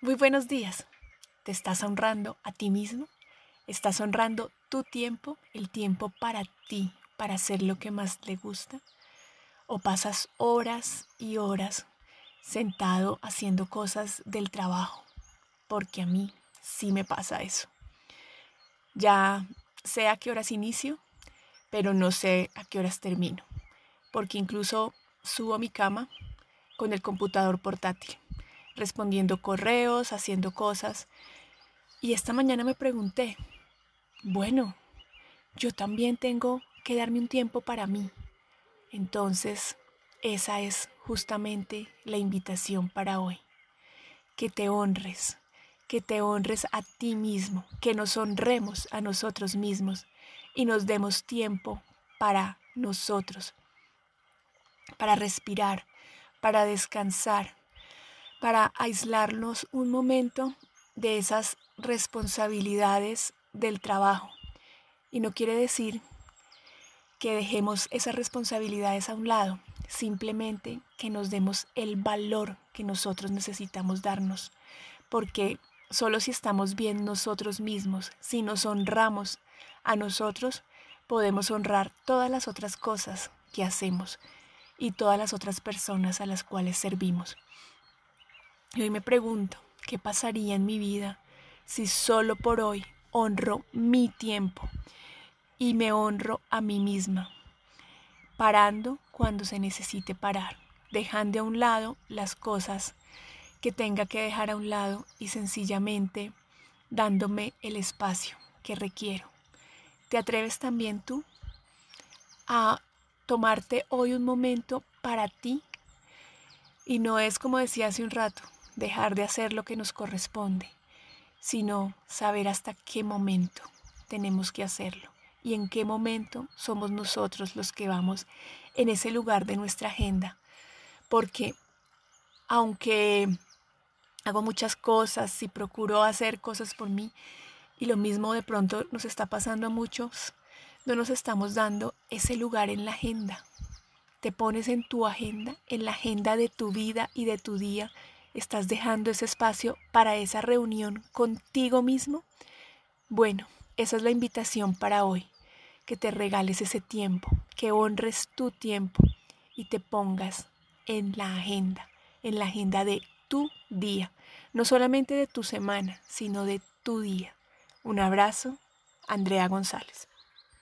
Muy buenos días. ¿Te estás honrando a ti mismo? ¿Estás honrando tu tiempo, el tiempo para ti, para hacer lo que más te gusta? ¿O pasas horas y horas sentado haciendo cosas del trabajo? Porque a mí sí me pasa eso. Ya sé a qué horas inicio, pero no sé a qué horas termino. Porque incluso subo a mi cama con el computador portátil respondiendo correos, haciendo cosas. Y esta mañana me pregunté, bueno, yo también tengo que darme un tiempo para mí. Entonces, esa es justamente la invitación para hoy. Que te honres, que te honres a ti mismo, que nos honremos a nosotros mismos y nos demos tiempo para nosotros, para respirar, para descansar, para aislarnos un momento de esas responsabilidades del trabajo. Y no quiere decir que dejemos esas responsabilidades a un lado, simplemente que nos demos el valor que nosotros necesitamos darnos, porque solo si estamos bien nosotros mismos, si nos honramos a nosotros, podemos honrar todas las otras cosas que hacemos y todas las otras personas a las cuales servimos. Y hoy me pregunto, ¿qué pasaría en mi vida si solo por hoy honro mi tiempo y me honro a mí misma? Parando cuando se necesite parar, dejando a un lado las cosas que tenga que dejar a un lado y sencillamente dándome el espacio que requiero. ¿Te atreves también tú a tomarte hoy un momento para ti? Y no es como decía hace un rato, dejar de hacer lo que nos corresponde, sino saber hasta qué momento tenemos que hacerlo y en qué momento somos nosotros los que vamos en ese lugar de nuestra agenda. Porque aunque hago muchas cosas y procuro hacer cosas por mí, y lo mismo de pronto nos está pasando a muchos, no nos estamos dando ese lugar en la agenda. Te pones en tu agenda, en la agenda de tu vida y de tu día, ¿Estás dejando ese espacio para esa reunión contigo mismo? Bueno, esa es la invitación para hoy, que te regales ese tiempo, que honres tu tiempo y te pongas en la agenda, en la agenda de tu día, no solamente de tu semana, sino de tu día. Un abrazo, Andrea González.